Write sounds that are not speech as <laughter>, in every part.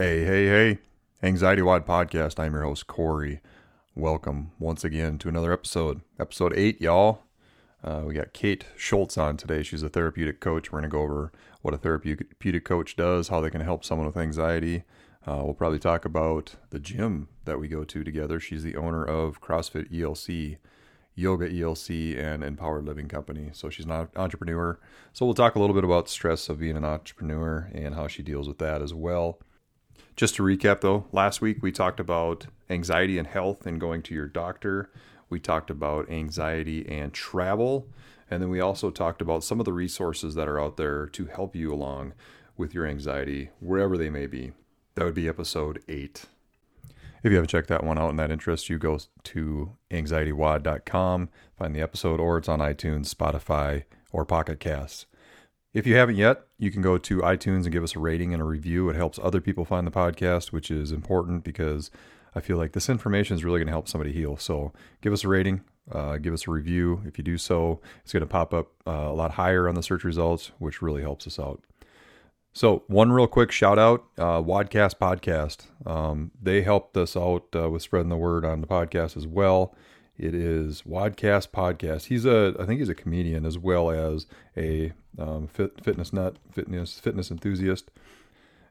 Hey, hey, hey. Anxiety Wad Podcast. I'm your host, Corey. Welcome once again to another episode. Episode 8, y'all. Uh, we got Cate Schultz on today. She's a therapeutic coach. We're going to go over what a therapeutic coach does, how they can help someone with anxiety. Uh, we'll probably talk about the gym that we go to together. She's the owner of CrossFit ELC, Yoga ELC, and Empowered Living Company. So she's an entrepreneur. So we'll talk a little bit about stress of being an entrepreneur and how she deals with that as well. Just to recap though, last week we talked about anxiety and health and going to your doctor. We talked about anxiety and travel. And then we also talked about some of the resources that are out there to help you along with your anxiety, wherever they may be. That would be episode eight. If you haven't checked that one out and that interests you, go to anxietywad.com, find the episode, or it's on iTunes, Spotify, or Pocket Casts. If you haven't yet, you can go to iTunes and give us a rating and a review. It helps other people find the podcast, which is important because I feel like this information is really going to help somebody heal. So give us a rating, uh, give us a review. If you do so, it's going to pop up uh, a lot higher on the search results, which really helps us out. So, one real quick shout out uh, WODcast Podcast. Um, they helped us out uh, with spreading the word on the podcast as well. It is WODcast Podcast. He's a, I think he's a comedian as well as a um, fit, fitness nut, fitness fitness enthusiast.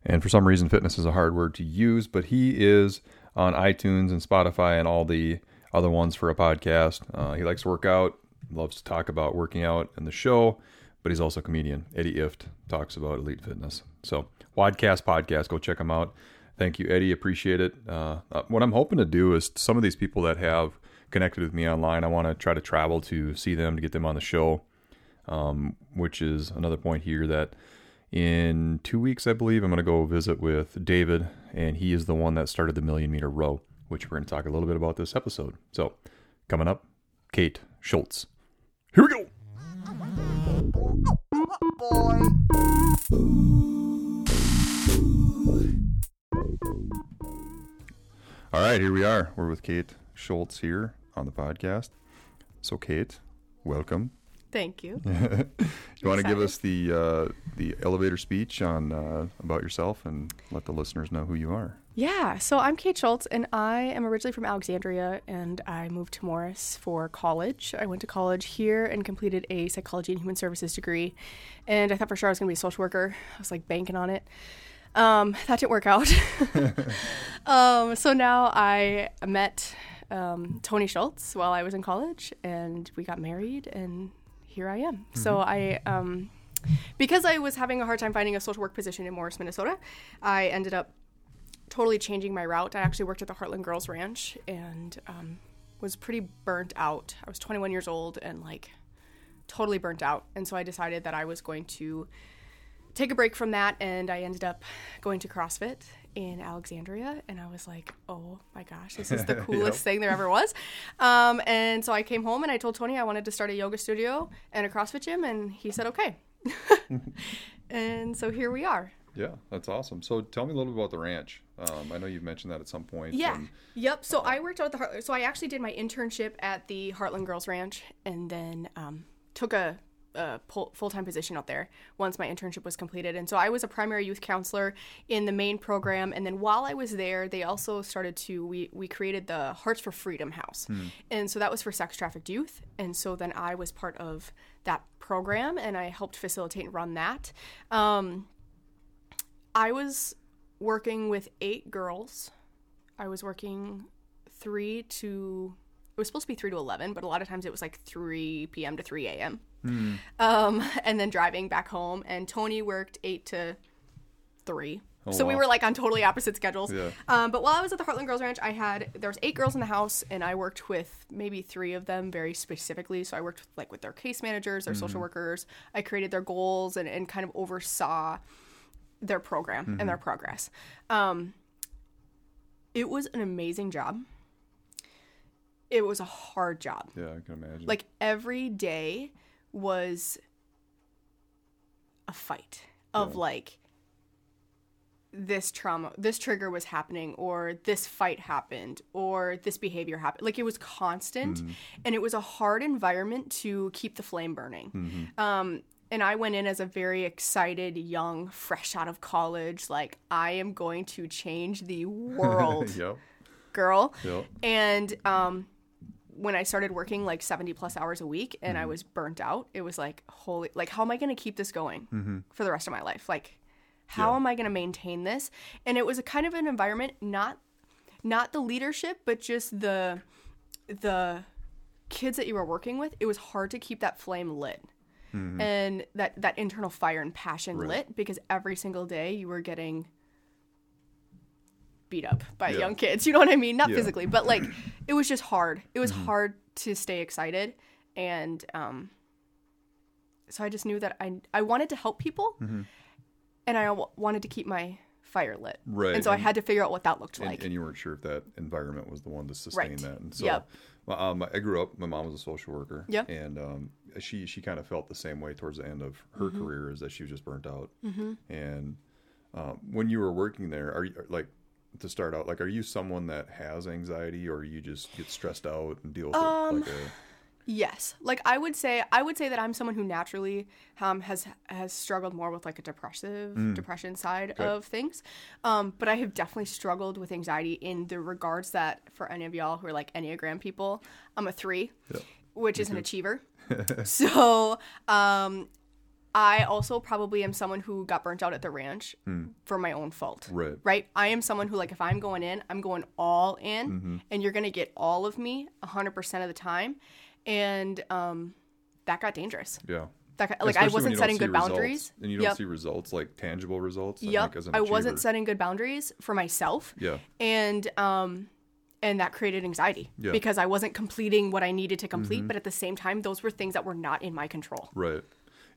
And for some reason, fitness is a hard word to use, but he is on iTunes and Spotify and all the other ones for a podcast. Uh, he likes to work out, loves to talk about working out in the show, but he's also a comedian. Eddie Ifft talks about elite fitness. So, WODcast Podcast, go check him out. Thank you, Eddie. Appreciate it. Uh, uh, what I'm hoping to do is some of these people that have connected with me online, I want to try to travel to see them to get them on the show, um, which is another point here that in two weeks, I believe, I'm going to go visit with David, and he is the one that started the million meter row, which we're going to talk a little bit about this episode. So, coming up, Cate Schultz. Here we go. All right, here we are. We're with Cate Schultz here on the podcast. So, Cate, welcome. Thank you. <laughs> you want to give us the uh, the elevator speech on uh, about yourself and let the listeners know who you are? Yeah, so I'm Cate Schultz, and I am originally from Alexandria, and I moved to Morris for college. I went to college here and completed a psychology and human services degree, and I thought for sure I was going to be a social worker. I was like banking on it. Um, that didn't work out. <laughs> <laughs> um, so now I met um, Tony Schultz while I was in college, and we got married, and here I am. Mm-hmm. So I, um, because I was having a hard time finding a social work position in Morris, Minnesota, I ended up totally changing my route. I actually worked at the Heartland Girls Ranch and um, was pretty burnt out. I was 21 years old and like totally burnt out, and so I decided that I was going to take a break from that, and I ended up going to CrossFit in Alexandria, and I was like, "Oh my gosh, this is the <laughs> coolest yep. thing there ever was." Um, and so I came home and I told Tony I wanted to start a yoga studio and a CrossFit gym, and he said, "Okay." <laughs> <laughs> and so here we are. Yeah, that's awesome. So tell me a little bit about the ranch. Um, I know you've mentioned that at some point. Yeah. And, yep. So uh, I worked out at the Heart- so I actually did my internship at the Heartland Girls Ranch, and then um, took a a full time position out there once my internship was completed. And so I was a primary youth counselor in the main program. And then while I was there, they also started to, we, we created the Hearts for Freedom House. Hmm. And so that was for sex trafficked youth. And so then I was part of that program and I helped facilitate and run that. Um, I was working with eight girls. I was working three to it was supposed to be 3 to 11 but a lot of times it was like 3 p.m to 3 a.m Mm. Um, <laughs> and then driving back home. And Tony worked eight to three. Oh, so wow. we were like on totally opposite schedules. Yeah. Um, but while I was at the Heartland Girls Ranch, I had there was eight girls in the house, and I worked with maybe three of them very specifically. So I worked with, like with their case managers, their mm-hmm. social workers. I created their goals and, and kind of oversaw their program mm-hmm. and their progress. Um, it was an amazing job. It was a hard job. Yeah, I can imagine. Like every day was a fight of yeah. like this trauma this trigger was happening or this fight happened or this behavior happened like it was constant mm-hmm. and it was a hard environment to keep the flame burning mm-hmm. um, and I went in as a very excited, young, fresh out of college, like I am going to change the <laughs> world yep. girl. Yep. And um, when I started working like 70 plus hours a week and Mm-hmm. I was burnt out, it was like, holy, like, how am I going to keep this going for the rest of my life? Like, how Mm-hmm. Yeah. am I going to maintain this? And it was a kind of an environment, not, not the leadership, but just the, the kids that you were working with. It was hard to keep that flame lit. And that, that internal fire and passion Mm-hmm. Right. lit because every single day you were getting beat up by Yeah. young kids. You know what I mean? Not Yeah. physically, but like <clears throat> it was just hard. It Mm-hmm. was hard to stay excited, and um, so I just knew that I I wanted to help people, and I w- wanted to keep my fire lit. Mm-hmm. Right, And so I had to figure out what that looked And, like. and you weren't sure if that environment was the one to sustain Right. that. And so, Yep. um, I grew up. My mom was a social worker. Yep. And um, she she kind of felt the same way towards the end of her Mm-hmm. career, is that she was just burnt out. Mm-hmm. And um, when you were working there, are you like to start out? Like, are you someone that has anxiety, or you just get stressed out and deal with Um, it? Like a, Yes, like I would say, I would say that I'm someone who naturally um, has has struggled more with like a depressive Mm. depression side of things, um, but I have definitely struggled with anxiety in the regards that for any of y'all who are like Enneagram people, I'm a three, Yep. which is an achiever. <laughs> so um, I also probably am someone who got burnt out at the ranch for my own fault. Right. Right. I am someone who like if I'm going in, I'm going all in, Mm-hmm. and you're gonna get all of me 100 percent of the time, and um, that got dangerous. yeah. That got, like I Especially when wasn't setting good results, boundaries. and you don't Yep. see results like tangible results. I, Yep. think, I wasn't setting good boundaries for myself. Yeah. And um and that created anxiety Yeah. Mm-hmm. because I wasn't completing what I needed to complete, but at the same time those were things that were not in my control. Right.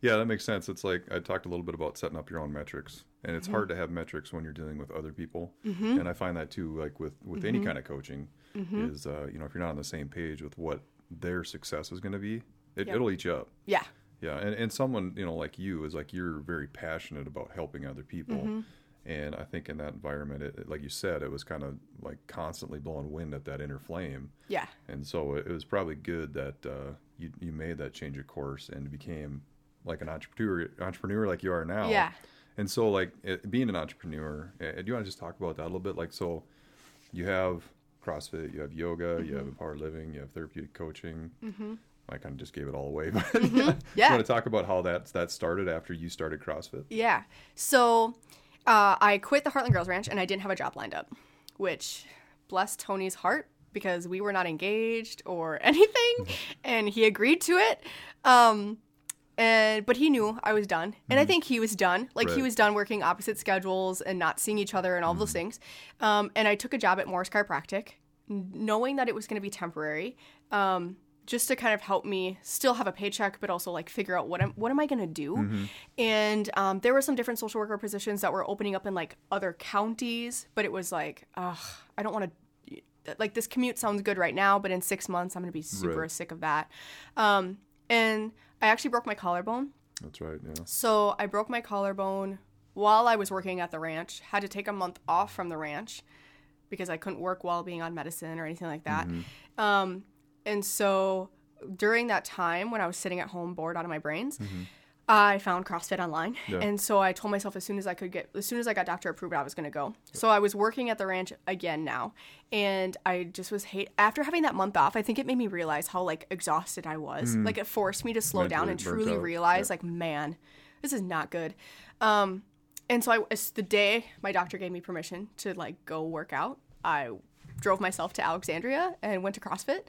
Yeah, that makes sense. It's like I talked a little bit about setting up your own metrics, and it's hard mm-hmm. to have metrics when you're dealing with other people. Mm-hmm. And I find that too, like with with any mm-hmm. kind of coaching, is uh, you know if you're not on the same page with what their success is going to be, it, Yep. it'll eat you up. Yeah. Yeah, and, and someone you know like you is like you're very passionate about helping other people, and I think in that environment, it, it- like you said, it was kind of like constantly blowing wind at that inner flame. Yeah. And so it was probably good that uh, you you made that change of course and became like an entrepreneur entrepreneur like you are now. Yeah. And so like it, being an entrepreneur, uh, do you want to just talk about that a little bit? Like so, you have CrossFit, you have yoga, you Mm-hmm. have empowered living, you have therapeutic coaching. Mm-hmm. I kind of just gave it all away, <laughs> but Mm-hmm. <laughs> Yeah. you want to talk about how that that started after you started CrossFit? Yeah. So uh, I quit the Heartland Girls Ranch and I didn't have a job lined up, which blessed Tony's heart because we were not engaged or <laughs> anything, and he agreed to it. Um, and but he knew I was done, and I think he was done. Like he was done working opposite schedules and not seeing each other and all those things. Um, and I took a job at Morris Chiropractic, knowing that it was going to be temporary. Um, just to kind of help me still have a paycheck, but also like figure out what am what am I gonna do. And um, there were some different social worker positions that were opening up in like other counties, but it was like, ugh, I don't want to. Like this commute sounds good right now, but in six months I'm gonna be super Right. sick of that. Um, and I actually broke my collarbone. That's right. Yeah. So I broke my collarbone while I was working at the ranch. Had to take a month off from the ranch because I couldn't work while being on medicine or anything like that. Um, and so during that time when I was sitting at home bored out of my brains, I found CrossFit online. Yeah. And so I told myself as soon as I could get, as soon as I got doctor approved, I was going to go. So I was working at the ranch again now. And I just was hate, after having that month off, I think it made me realize how like exhausted I was. Like it forced me to slow down and truly out. realize Yeah. like, man, this is not good. Um, and so I, it's the day my doctor gave me permission to like go work out, I drove myself to Alexandria and went to CrossFit.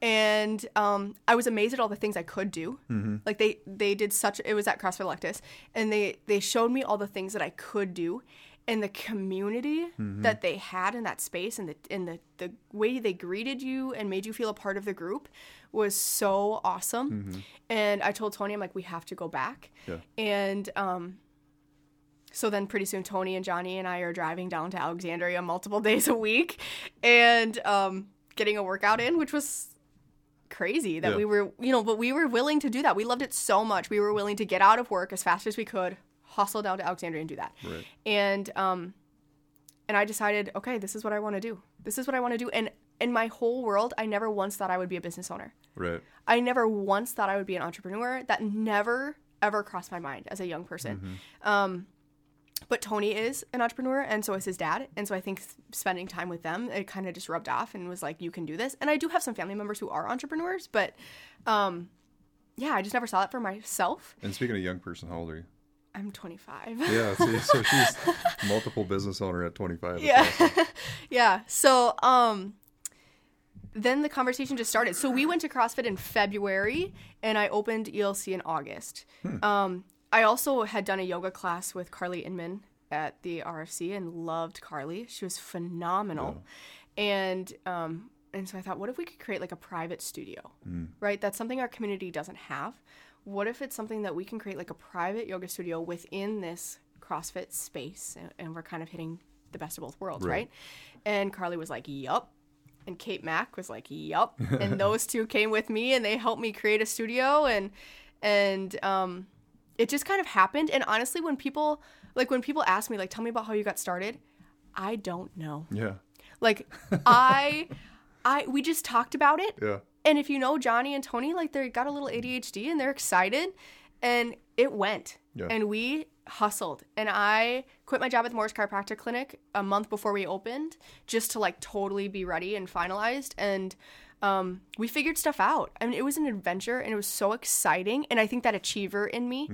And um, I was amazed at all the things I could do. Like they they did such it was at CrossFit Electus, and they they showed me all the things that I could do, and the community that they had in that space, and the and the the way they greeted you and made you feel a part of the group was so awesome. And I told Tony, I'm like, we have to go back. Yeah. And um, so then pretty soon Tony and Johnny and I are driving down to Alexandria multiple <laughs> days a week and um, getting a workout in, which was crazy that Yeah. we were, you know, but we were willing to do that. We loved it so much. We were willing to get out of work as fast as we could, hustle down to Alexandria and do that. Right. And um and I decided, okay, this is what I want to do. This is what I want to do. And in my whole world, I never once thought I would be a business owner. Right. I never once thought I would be an entrepreneur. That never ever crossed my mind as a young person. Um, but Tony is an entrepreneur, and so is his dad. And so I think spending time with them, it kind of just rubbed off and was like, you can do this. And I do have some family members who are entrepreneurs, but um, yeah, I just never saw that for myself. And speaking of young person, how old are you? I'm 25. Yeah, <laughs> see, so she's multiple business owner at 25. That's yeah awesome. <laughs> yeah so um then the conversation just started so we went to crossfit in february and i opened elc in august um i also had done a yoga class with carly inman at the rfc and loved carly. She was phenomenal. And um and so i thought what if we could create like a private studio? Right? That's something our community doesn't have. What if it's something that we can create like a private yoga studio within this CrossFit space? And, and we're kind of hitting the best of both worlds, Right. right? And Carly was like, "Yup." And Kate Mack was like, "Yup." <laughs> and those two came with me and they helped me create a studio. And and um it just kind of happened and honestly when people like when people ask me like tell me about how you got started, I don't know. Yeah, Like I I we just talked about it yeah, and if you know Johnny and Tony, like they got a little ADHD and they're excited, and it went. Yeah. And we hustled. And I quit my job at the Morris Chiropractic Clinic a month before we opened, just to like totally be ready and finalized. And um, we figured stuff out. I mean, it was an adventure and it was so exciting. And I think that achiever in me,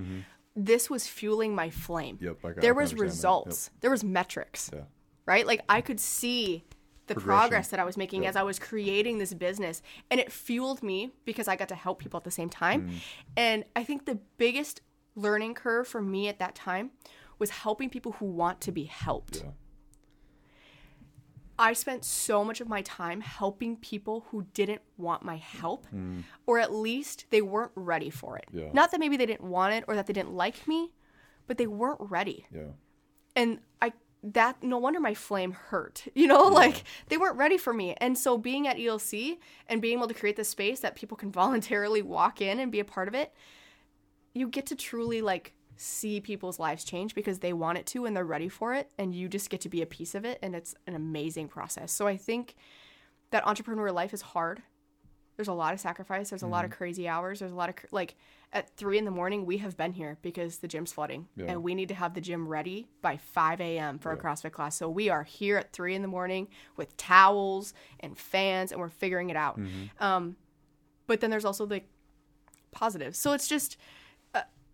this was fueling my flame. Mm-hmm. Yep, I got- there was results. There was metrics yeah. right? Like I could see the progress that I was making as I was creating this business, and it fueled me because I got to help people at the same time. Mm. And I think the biggest learning curve for me at that time was helping people who want to be helped. Yeah. I spent so much of my time helping people who didn't want my help, or at least they weren't ready for it. Mm. Yeah. Not that maybe they didn't want it or that they didn't like me, but they weren't ready Yeah. and I that no wonder my flame hurt. <laughs> You know, like they weren't ready for me. And so being at ELC and being able to create this space that people can <laughs> voluntarily walk in and be a part of it, you get to truly like see people's lives change because they want it to and they're ready for it and you just get to be a piece of it and it's an amazing process. So I think that entrepreneur life is hard. There's a lot of sacrifice. There's a lot of crazy hours. There's a lot of cr- like at three in the morning. We have been here because the gym's flooding, Yeah. and we need to have the gym ready by 5 a.m. for a CrossFit class. So we are here at three in the morning with towels and fans, and we're figuring it out. Um, but then there's also the positives. So it's just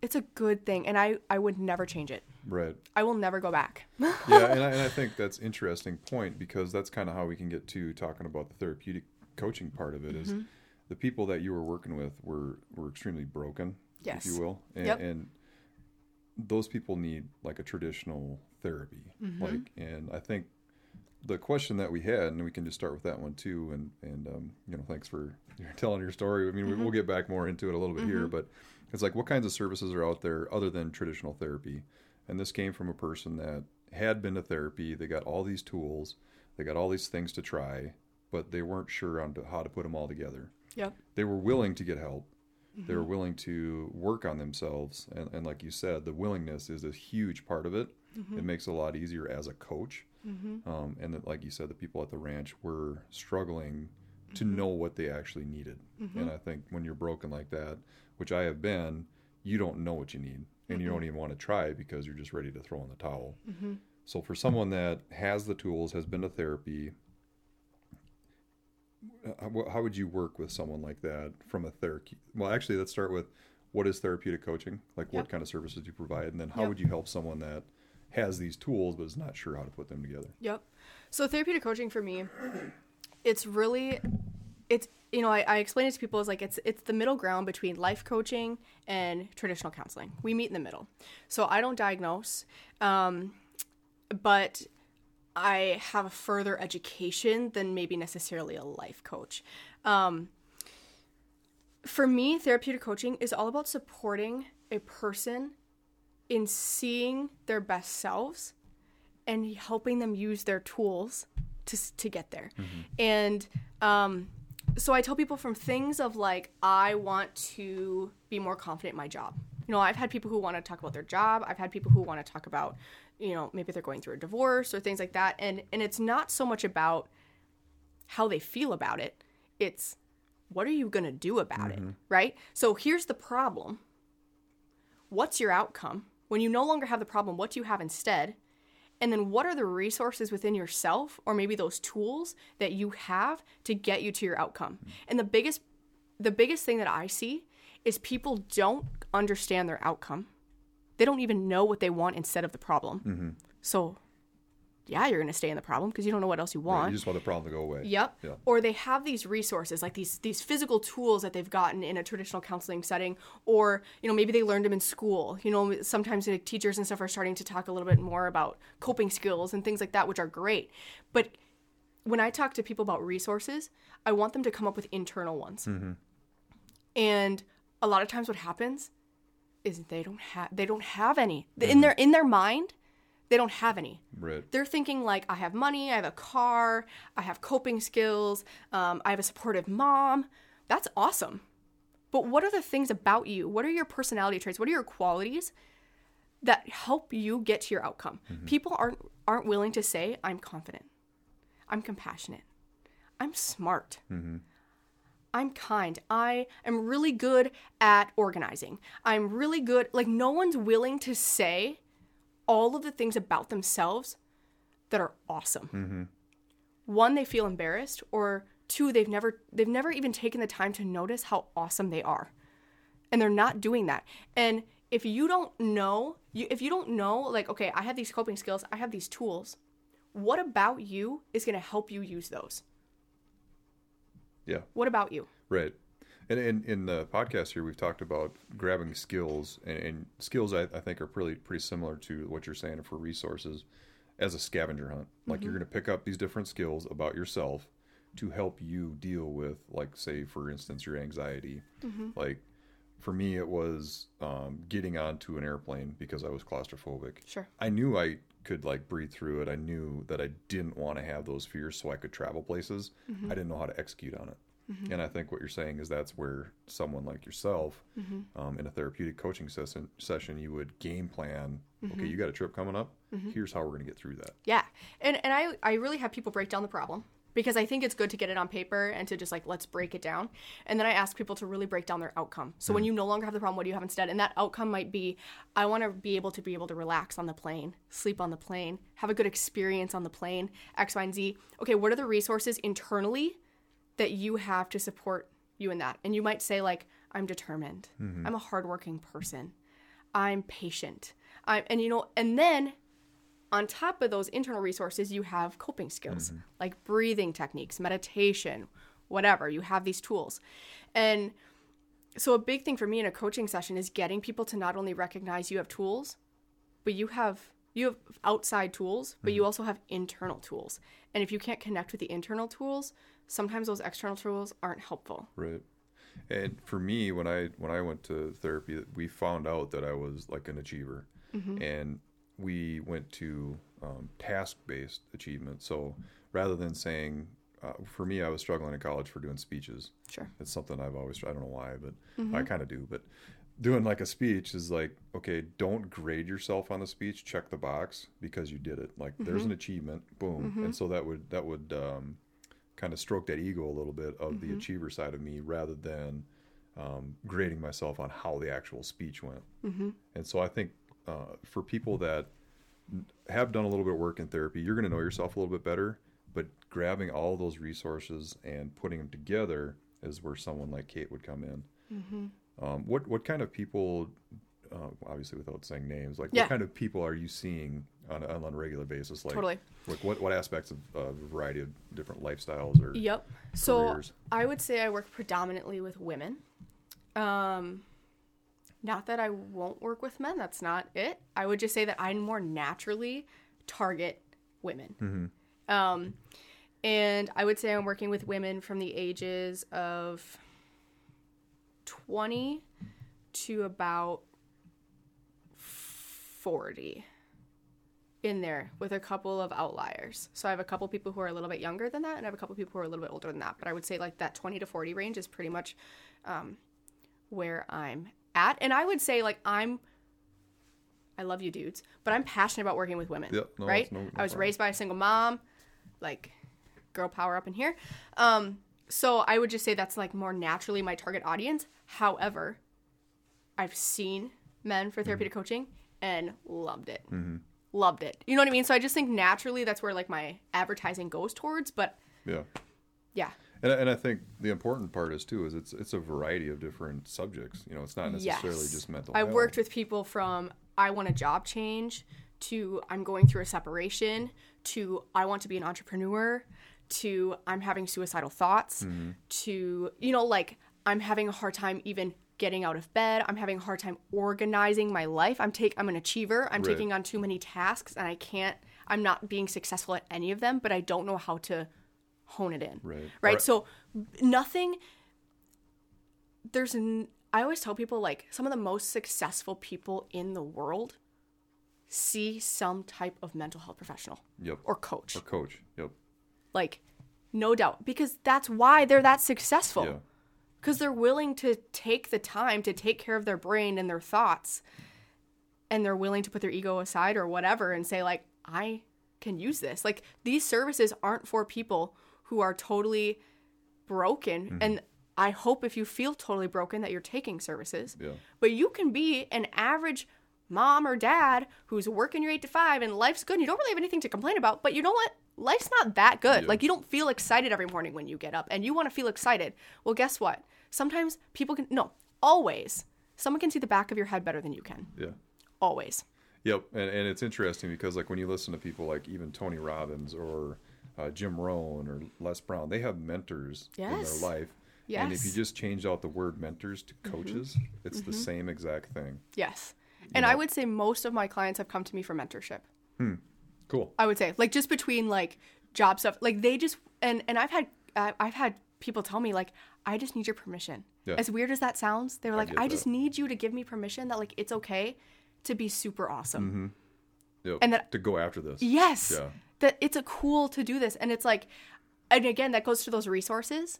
it's a good thing, and I I would never change it. Right. I will never go back. <laughs> yeah, and I, and I think that's interesting point because that's kind of how we can get to talking about the therapeutic coaching part of it is Mm-hmm. the people that you were working with were were extremely broken, Yes. if you will, and, Yep. and those people need like a traditional therapy, Mm-hmm. like, and I think the question that we had, and we can just start with that one too, and and um, you know, thanks for <laughs> telling your story. I mean, Mm-hmm. we'll get back more into it a little bit here, but it's like what kinds of services are out there other than traditional therapy? And this came from a person that had been to therapy. They got all these tools, they got all these things to try, but they weren't sure on how to put them all together. Yep. They were willing to get help. They were mm-hmm. willing to work on themselves, and, and like you said, the willingness is a huge part of it. Mm-hmm. It makes it a lot easier as a coach. Mm-hmm. Um, and that, like you said, the people at the ranch were struggling to know what they actually needed. And I think when you're broken like that, which I have been, you don't know what you need, and you don't even want to try because you're just ready to throw in the towel. So for someone that has the tools, has been to therapy, uh, how, how would you work with someone like that from a therapy? Well, actually, let's start with what is therapeutic coaching? Like, what kind of services do you provide? And then how Yep. would you help someone that has these tools but is not sure how to put them together? Yep. So therapeutic coaching for me, it's really, it's you know I, I explain it to people as like it's it's the middle ground between life coaching and traditional counseling. We meet in the middle. So I don't diagnose, um, but I have a further education than maybe necessarily a life coach. Um, for me, therapeutic coaching is all about supporting a person in seeing their best selves and helping them use their tools to to get there. And um, so I tell people from things of like I want to be more confident in my job. You know, I've had people who want to talk about their job. I've had people who want to talk about, you know, maybe they're going through a divorce or things like that. And and it's not so much about how they feel about it. It's what are you going to do about it, mm-hmm. right? So here's the problem. what's your outcome? When you no longer have the problem, what do you have instead? And then what are the resources within yourself or maybe those tools that you have to get you to your outcome? Mm. And the biggest the biggest thing that I see is people don't understand their outcome. They don't even know what they want instead of the problem. Mm-hmm. So yeah, you're going to stay in the problem because you don't know what else you want. You just want the problem to go away. Yep. Yeah. Or they have these resources, like these these physical tools that they've gotten in a traditional counseling setting, or you know maybe they learned them in school. You know, sometimes like, teachers and stuff are starting to talk a little bit more about coping skills and things like that, which are great. But when I talk to people about resources, I want them to come up with internal ones. Mm-hmm. And a lot of times, what happens is they don't have they don't have any in mm-hmm. their in their mind. They don't have any Right. they're thinking like i have money i have a car i have coping skills um, i have a supportive mom that's awesome but what are the things about you what are your personality traits what are your qualities that help you get to your outcome people aren't aren't willing to say i'm confident i'm compassionate i'm smart I'm kind. I am really good at organizing. I'm really good. Like, no one's willing to say all of the things about themselves that are awesome. Mm-hmm. One, they feel embarrassed, or two, they've never they've never even taken the time to notice how awesome they are, and they're not doing that. And if you don't know, you if you don't know, like, okay, I have these coping skills, I have these tools. What about you is going to help you use those? Yeah. What about you? Right. And in, in the podcast here, we've talked about grabbing skills, and, and skills I, I think are pretty pretty similar to what you're saying for resources as a scavenger hunt. Like you're mm-hmm. going to pick up these different skills about yourself to help you deal with, like, say, for instance, your anxiety. Mm-hmm. Like, for me, it was um, getting onto an airplane because I was claustrophobic. Sure. I knew I could like breathe through it. I knew that I didn't want to have those fears so I could travel places. Mm-hmm. I didn't know how to execute on it. Mm-hmm. And I think what you're saying is that's where someone like yourself, mm-hmm. um, in a therapeutic coaching session, session, you would game plan. Okay, mm-hmm. you got a trip coming up. Here's how we're going to get through that. Yeah. And and I I really have people break down the problem because I think it's good to get it on paper and to just like let's break it down. And then I ask people to really break down their outcome. So when you no longer have the problem, what do you have instead? And that outcome might be I want to be able to be able to relax on the plane, sleep on the plane, have a good experience on the plane, X, Y, and Z. Okay, what are the resources internally that you have to support you in that? And you might say like I'm determined. Mm-hmm. I'm a hardworking person. I'm patient. I and you know, and then on top of those internal resources, you have coping skills mm-hmm. like breathing techniques, meditation, whatever. You have these tools. And so, a big thing for me in a coaching session is getting people to not only recognize you have tools, but you have you have outside tools, but you mm-hmm. also have internal tools. And if you can't connect with the internal tools, sometimes those external tools aren't helpful. Right. And for me, when I when I went to therapy, we found out that I was like an achiever, and we went to um, task based achievement. So rather than saying, uh, for me, I was struggling in college for doing speeches. Sure. It's something I've always I don't know why, but I kind of do. But doing like a speech is like, okay, don't grade yourself on the speech. Check the box because you did it. Like there's an achievement, boom. And so that would that would um, kind of stroke that ego a little bit of the achiever side of me rather than um, grading myself on how the actual speech went. Mm-hmm. And so I think uh, for people that have done a little bit of work in therapy, you're going to know yourself a little bit better. But grabbing all those resources and putting them together is where someone like Cate would come in. Um, what what kind of people, uh, obviously without saying names, like Yeah. what kind of people are you seeing on a, on a regular basis? Like Totally. Like what what aspects of a variety of different lifestyles or Yep. So. I would say I work predominantly with women. Um, not that I won't work with men. That's not it. I would just say that I more naturally target women. Um, and I would say I'm working with women from the ages of 20 to about 40 in there with a couple of outliers. So I have a couple people who are a little bit younger than that, and I have a couple people who are a little bit older than that. But I would say like that 20 to 40 range is pretty much um, where I'm at. And I would say like I'm, I love you dudes, but I'm passionate about working with women. Yep, no, right? no- no I was raised by a single mom, like girl power up in here. Um, so I would just say that's like more naturally my target audience. However, I've seen men for therapeutic coaching and loved it. Mm-hmm. Loved it. You know what I mean? So I just think naturally that's where like my advertising goes towards. But Yeah. yeah, And, and I think the important part is too is it's it's a variety of different subjects. You know, it's not necessarily yes. just mental. I health. worked with people from I want a job change to I'm going through a separation to I want to be an entrepreneur to I'm having suicidal thoughts Mm-hmm. to you know like I'm having a hard time even getting out of bed. I'm having a hard time organizing my life. I'm take I'm an achiever. I'm Right. taking on too many tasks and I can't I'm not being successful at any of them, but I don't know how to hone it in. Right. Right? Or- So nothing there's n- I always tell people like some of the most successful people in the world see some type of mental health professional Yep. or coach. Or coach. Yep. Like no doubt because that's why they're that successful. Yeah. Cuz they're willing to take the time to take care of their brain and their thoughts and they're willing to put their ego aside or whatever and say like I can use this. Like these services aren't for people who are totally broken Mm-hmm. and I hope if you feel totally broken that you're taking services. Yeah. But you can be an average mom or dad who's working your 8 to 5 and life's good and you don't really have anything to complain about, but you know what? Life's not that good. Yeah. Like you don't feel excited every morning when you get up and you want to feel excited. Well, guess what? Sometimes people can no, always. Someone can see the back of your head better than you can. Yeah. Always. Yep, and, and it's interesting because like when you listen to people like even Tony Robbins or uh, Jim Rohn or Les Brown, they have mentors in their life. Yes. And if you just change out the word mentors to mm-hmm. coaches, it's the mm-hmm. same exact thing. Yes. And I would say most of my clients have come to me for mentorship. Hmm. Cool. I would say like just between like job stuff, like they just and and I've had uh, I've had people tell me like I just need your permission. Yeah. As weird as that sounds, they were like get I just need you to give me permission that like it's okay to be super awesome. Yep. And that- to go after this. Yes. Yeah. That it's a cool to do this and it's like and again that goes to those resources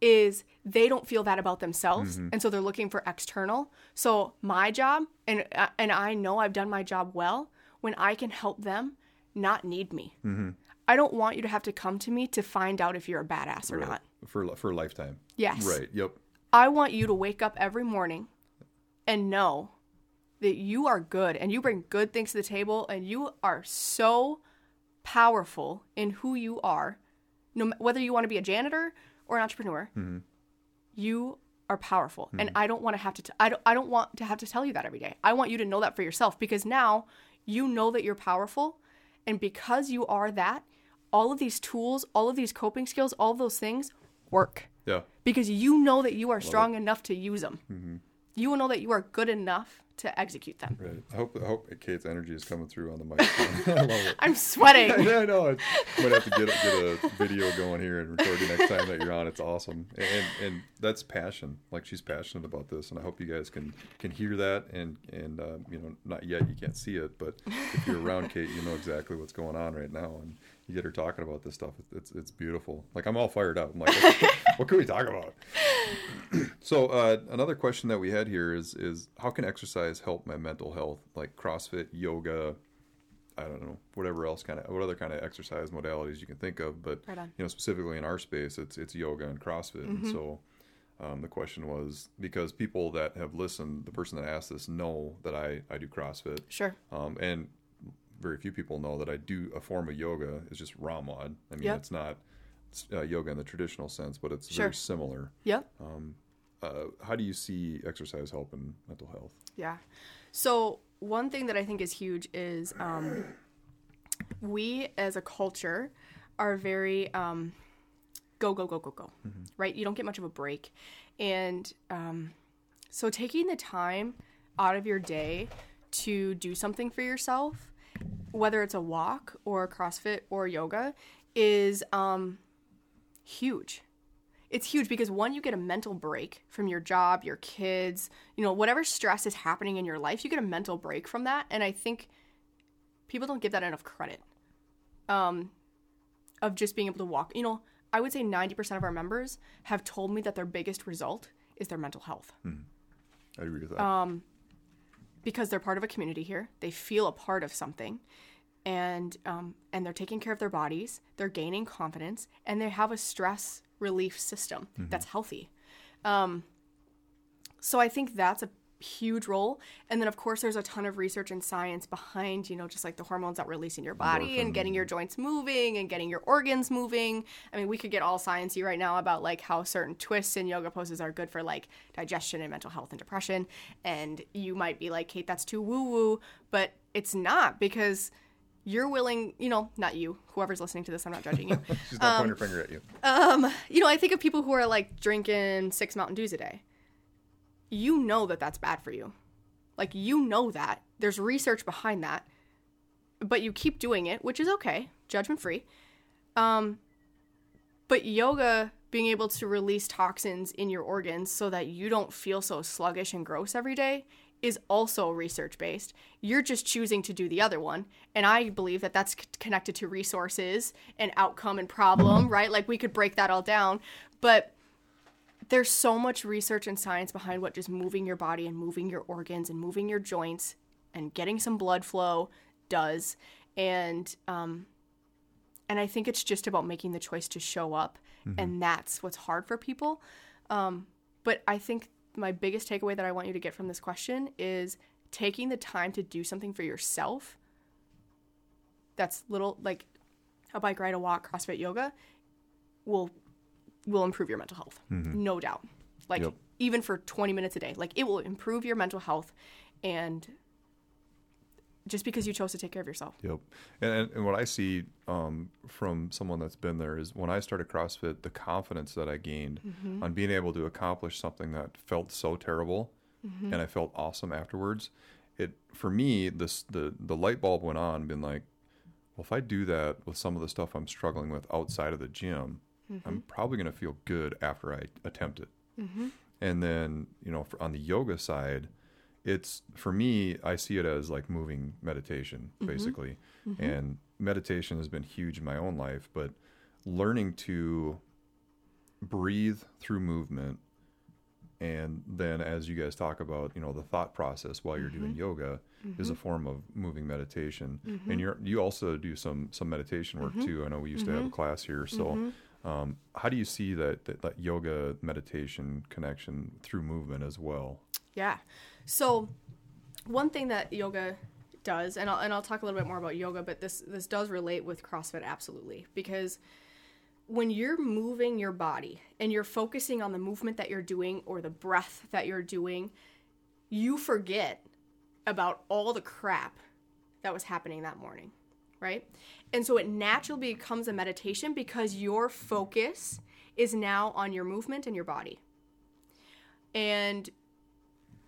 is they don't feel that about themselves and so they're looking for external. So my job and uh, and I know I've done my job well when I can help them not need me. Mm-hmm. I don't want you to have to come to me to find out if you're a badass or Right. not. For for a lifetime. Yes. Right. Yep. I want you to wake up every morning and know that you are good and you bring good things to the table and you are so powerful in who you are. No, whether you want to be a janitor or an entrepreneur, mm-hmm. you are powerful. And mm-hmm. I don't want to have to. T- I don't. I don't want to have to tell you that every day. I want you to know that for yourself because now you know that you're powerful, and because you are that, all of these tools, all of these coping skills, all of those things work Yeah. because you know that you are strong enough to use them. Mm-hmm. You will know that you are good enough to execute them. Right. I hope I hope Cate's energy is coming through on the microphone. <laughs> I love it. I'm sweating. I know. I might have to get a, get a video going here and record you next time that you're on. It's awesome, and and that's passion. Like she's passionate about this, and I hope you guys can can hear that. And and uh, you know, not yet, you can't see it, but if you're around Cate, you know exactly what's going on right now, and you get her talking about this stuff. It's it's beautiful. Like I'm all fired up. I'm like, what, <laughs> can we talk about? <clears throat> so uh, another question that we had here is is how can exercise help my mental health? Like CrossFit, yoga, I don't know, whatever else kind of, what other kind of exercise modalities you can think of, but Right you know, specifically in our space, it's it's yoga and CrossFit, and so um, the question was because people that have listened, the person that asked this know that I I do CrossFit, Sure. um, and very few people know that I do a form of yoga. It's just ROMWOD. I mean, Yep. it's not it's, uh, yoga in the traditional sense, but it's Sure. very similar. Yep. Uh, how do you see exercise helping mental health? Yeah. So one thing that I think is huge is um, we as a culture are very um, go go go go go, right? You don't get much of a break, and um, so taking the time out of your day to do something for yourself, whether it's a walk or CrossFit or yoga, is um, huge. It's huge because one you get a mental break from your job your kids you know whatever stress is happening in your life you get a mental break from that. And i think people don't give that enough credit um of just being able to walk. You know i would say 90% of our members have told me that their biggest result is their mental health. I agree with that. Um, because they're part of a community here. They feel a part of something, and um, and they're taking care of their bodies. They're gaining confidence, and they have a stress relief system that's healthy. Um, so I think that's a huge role. And then of course there's a ton of research and science behind, you know, just like the hormones that release in your body and getting your joints moving and getting your organs moving. I mean, we could get all sciencey right now about like how certain twists and yoga poses are good for like digestion and mental health and depression. And you might be like, Cate, that's too woo woo, but it's not because you're willing, you know, not you, whoever's listening to this, I'm not judging you. <laughs> She's not pointing her finger at you. um, you know, I think of people who are like drinking six Mountain Dews a day. You know that that's bad for you. Like, you know that. There's research behind that. But you keep doing it, which is okay, judgment free. Um, but yoga, being able to release toxins in your organs so that you don't feel so sluggish and gross every day, is also research based. You're just choosing to do the other one. And I believe that that's c- connected to resources and outcome and problem, right? Like we could break that all down. But there's so much research and science behind what just moving your body and moving your organs and moving your joints and getting some blood flow does. And, um, and I think it's just about making the choice to show up. And that's what's hard for people. Um, but I think my biggest takeaway that I want you to get from this question is taking the time to do something for yourself. That's little like a bike ride, a walk, CrossFit yoga will will improve your mental health. Mm-hmm. No doubt. Like Yep. even for 20 minutes a day. Like it will improve your mental health and just because you chose to take care of yourself. Yep. And, and, and what I see um, from someone that's been there is when I started CrossFit, the confidence that I gained mm-hmm. on being able to accomplish something that felt so terrible mm-hmm. and I felt awesome afterwards. It for me, this the the light bulb went on, being like, well, if I do that with some of the stuff I'm struggling with outside of the gym, Mm-hmm. I'm probably going to feel good after I attempt it. Mm-hmm. And then, you know, for, on the yoga side, it's for me, I see it as like moving meditation, mm-hmm. basically. And meditation has been huge in my own life, but learning to breathe through movement and then as you guys talk about you know the thought process while you're doing yoga is a form of moving meditation. And you're you also do some some meditation work too. I know we used to have a class here so um, how do you see that, that that yoga meditation connection through movement as well Yeah. So one thing that yoga does, and I'll, and I'll talk a little bit more about yoga, but this this does relate with CrossFit absolutely because when you're moving your body and you're focusing on the movement that you're doing or the breath that you're doing, you forget about all the crap that was happening that morning, right? And so it naturally becomes a meditation because your focus is now on your movement and your body. And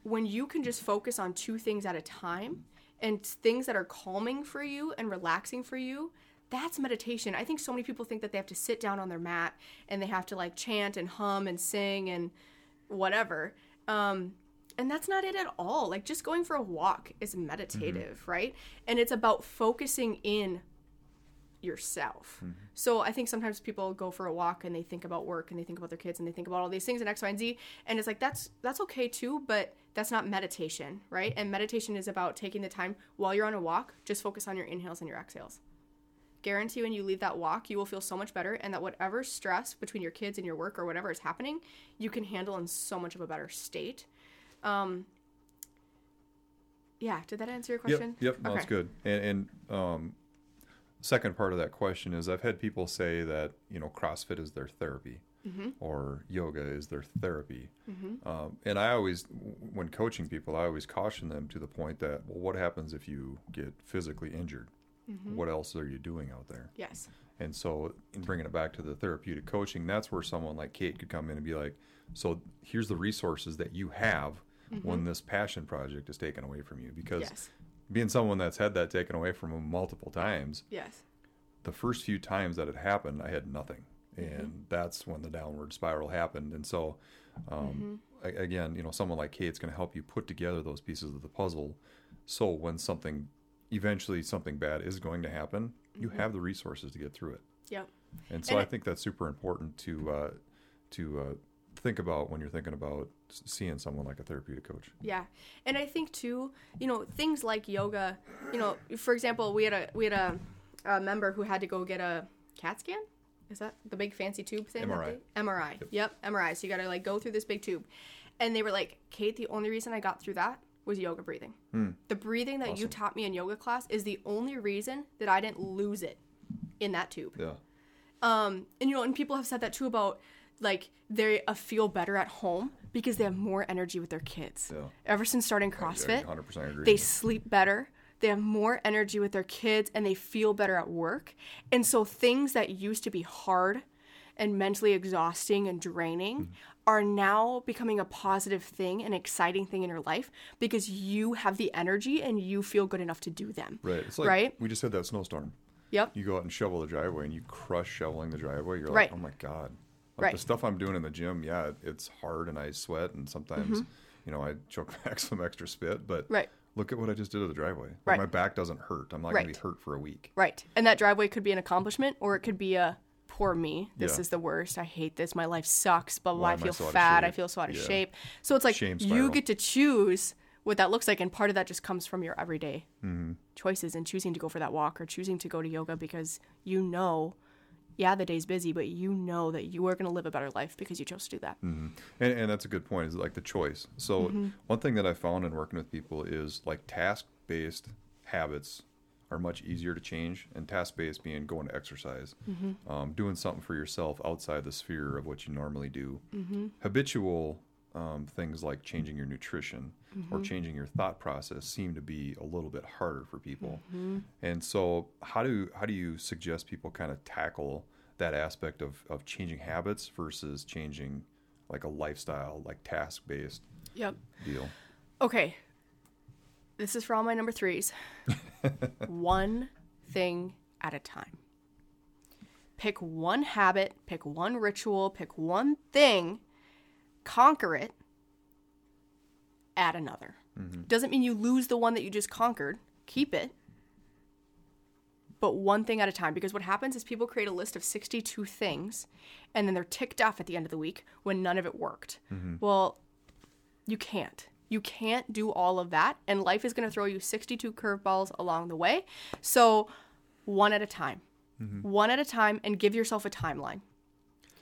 when you can just focus on two things at a time and things that are calming for you and relaxing for you, that's meditation. I think so many people think that they have to sit down on their mat and they have to like chant and hum and sing and whatever. Um, and that's not it at all. Like just going for a walk is mm-hmm. meditative, right? And it's about focusing in yourself. Mm-hmm. So I think sometimes people go for a walk and they think about work and they think about their kids and they think about all these things and X, Y, and Z. And it's like that's that's okay too, but that's not meditation, right? And meditation is about taking the time while you're on a walk, just focus on your inhales and your exhales. Guarantee when you leave that walk, you will feel so much better and that whatever stress between your kids and your work or whatever is happening, you can handle in so much of a better state. Um yeah, did that answer your question? Yep, yep, no, that's good. And, and um, second part of that question is I've had people say that you know CrossFit is their therapy, or yoga is their therapy, um, and I always, when coaching people, I always caution them to the point that well, what happens if you get physically injured? What else are you doing out there? Yes. And so, in bringing it back to the therapeutic coaching, that's where someone like Cate could come in and be like, "So here's the resources that you have when this passion project is taken away from you." Because Yes. being someone that's had that taken away from them multiple times, Yes. the first few times that it happened, I had nothing, and that's when the downward spiral happened. And so, um, a- again, you know, someone like Cate's going to help you put together those pieces of the puzzle, so when something, eventually something bad is going to happen, you have the resources to get through it. Yep. And so And I it- think that's super important to uh, to uh, think about when you're thinking about seeing someone like a therapeutic coach. Yeah, and I think too, you know, things like yoga. You know, for example, we had a we had a, a member who had to go get a CAT scan. Is that the big fancy tube thing? MRI. they- MRI. Yep. MRI. So you got to like go through this big tube, And they were like, Cate, the only reason I got through that was yoga breathing. The breathing that you taught me in yoga class is the only reason that I didn't lose it in that tube. Yeah. Um, and you know, and people have said that too about like they feel better at home because they have more energy with their kids. Yeah. Ever since starting CrossFit, 100% agree. they sleep better. They have more energy with their kids and they feel better at work. And so things that used to be hard and mentally exhausting and draining Hmm. are now becoming a positive thing, an exciting thing in your life because you have the energy and you feel good enough to do them. right. It's like Right? we just had that snowstorm. Yep. You go out and shovel the driveway and you crush shoveling the driveway. You're like, Right. oh my God. Like Right. the stuff I'm doing in the gym, yeah, it's hard and I sweat and sometimes, you know, I choke <laughs> back some extra spit, but Mm-hmm. Right. look at what I just did to the driveway. Like Right. My back doesn't hurt. I'm not going to be hurt for a week. Right. And that driveway could be an accomplishment or it could be a poor me. This Yeah. is the worst. I hate this. My life sucks. Blah blah. I I feel so fat. I feel so out of Yeah. shape. So it's like you get to choose what that looks like, and part of that just comes from your everyday Mm-hmm. choices and choosing to go for that walk or choosing to go to yoga because you know, yeah, the day's busy, but you know that you are going to live a better life because you chose to do that. And, and that's a good point is like the choice. So Mm-hmm. one thing that I found in working with people is like task based habits are much easier to change and task based being going to exercise, Mm-hmm. um, doing something for yourself outside the sphere of what you normally do. Mm-hmm. Habitual um, things like changing your nutrition Mm-hmm. or changing your thought process seem to be a little bit harder for people. Mm-hmm. And so how do how do you suggest people kind of tackle that aspect of, of changing habits versus changing like a lifestyle, like task based Yep. deal? Okay. This is for all my number threes. <laughs> one thing at a time. Pick one habit, pick one ritual, pick one thing, conquer it, add another. Mm-hmm. Doesn't mean you lose the one that you just conquered, keep it, but one thing at a time. Because what happens is people create a list of 62 things and then they're ticked off at the end of the week when none of it worked. Mm-hmm. Well, you can't. You can't do all of that, and life is going to throw you 62 curveballs along the way. So, one at a time. Mm-hmm. One at a time, and give yourself a timeline.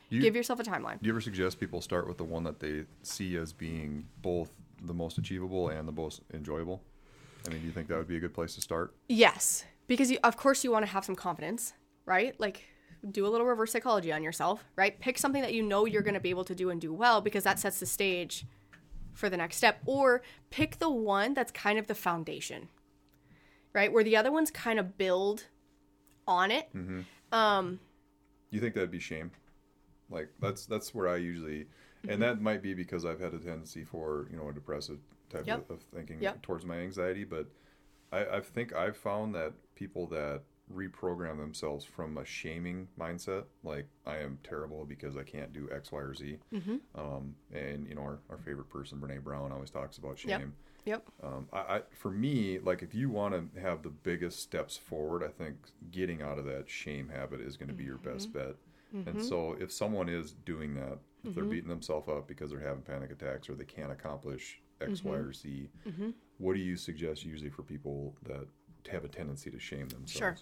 You, Give yourself a timeline. do you ever suggest people start with the one that they see as being both the most achievable and the most enjoyable? I mean, do you think that would be a good place to start? Yes, because you, of course you want to have some confidence, right? Like do a little reverse psychology on yourself, right? Pick something that you know you're going to be able to do and do well because that sets the stage for the next step. Or pick the one that's kind of the foundation, right? Where the other ones kind of build on it. Do you think that'd be shame? Like that's that's where I usually, Mm-hmm. and that might be because I've had a tendency for you know a depressive type Yep. of, of thinking Yep. towards my anxiety. But I, I think I've found that people that reprogram themselves from a shaming mindset, like I am terrible because I can't do X, Y, or Z. Mm-hmm. Um, and you know our, our favorite person, Brene Brown, always talks about shame. Yep. Yep. Um, I, I, for me, like if you want to have the biggest steps forward, I think getting out of that shame habit is going to be your best bet. And mm-hmm. so, if someone is doing that, if they're mm-hmm. beating themselves up because they're having panic attacks or they can't accomplish X, Y, mm-hmm. or Z, what do you suggest usually for people that have a tendency to shame themselves? Sure.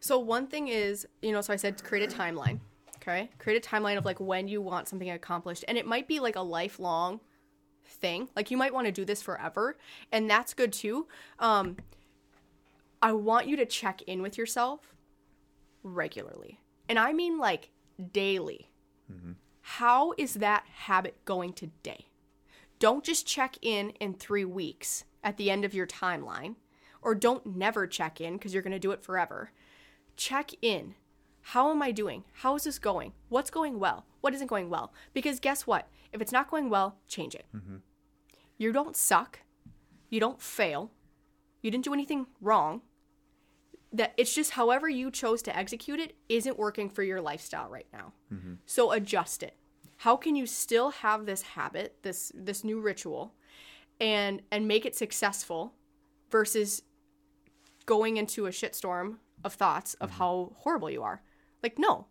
So one thing is, you know, so I said create a timeline. Okay, create a timeline of like when you want something accomplished, and it might be like a lifelong thing. Like you might want to do this forever, and that's good too. Um, I want you to check in with yourself regularly, and I mean like daily. Mm-hmm. How is that habit going today? Don't just check in in three weeks at the end of your timeline, or don't never check in because you're going to do it forever. Check in. How am I doing? How is this going? What's going well? What isn't going well? Because guess what? If it's not going well, change it. Mm-hmm. You don't suck. You don't fail. You didn't do anything wrong. That it's just however you chose to execute it isn't working for your lifestyle right now. Mm-hmm. So adjust it. How can you still have this habit, this this new ritual, and and make it successful versus going into a shitstorm of thoughts of mm-hmm. how horrible you are? Like no,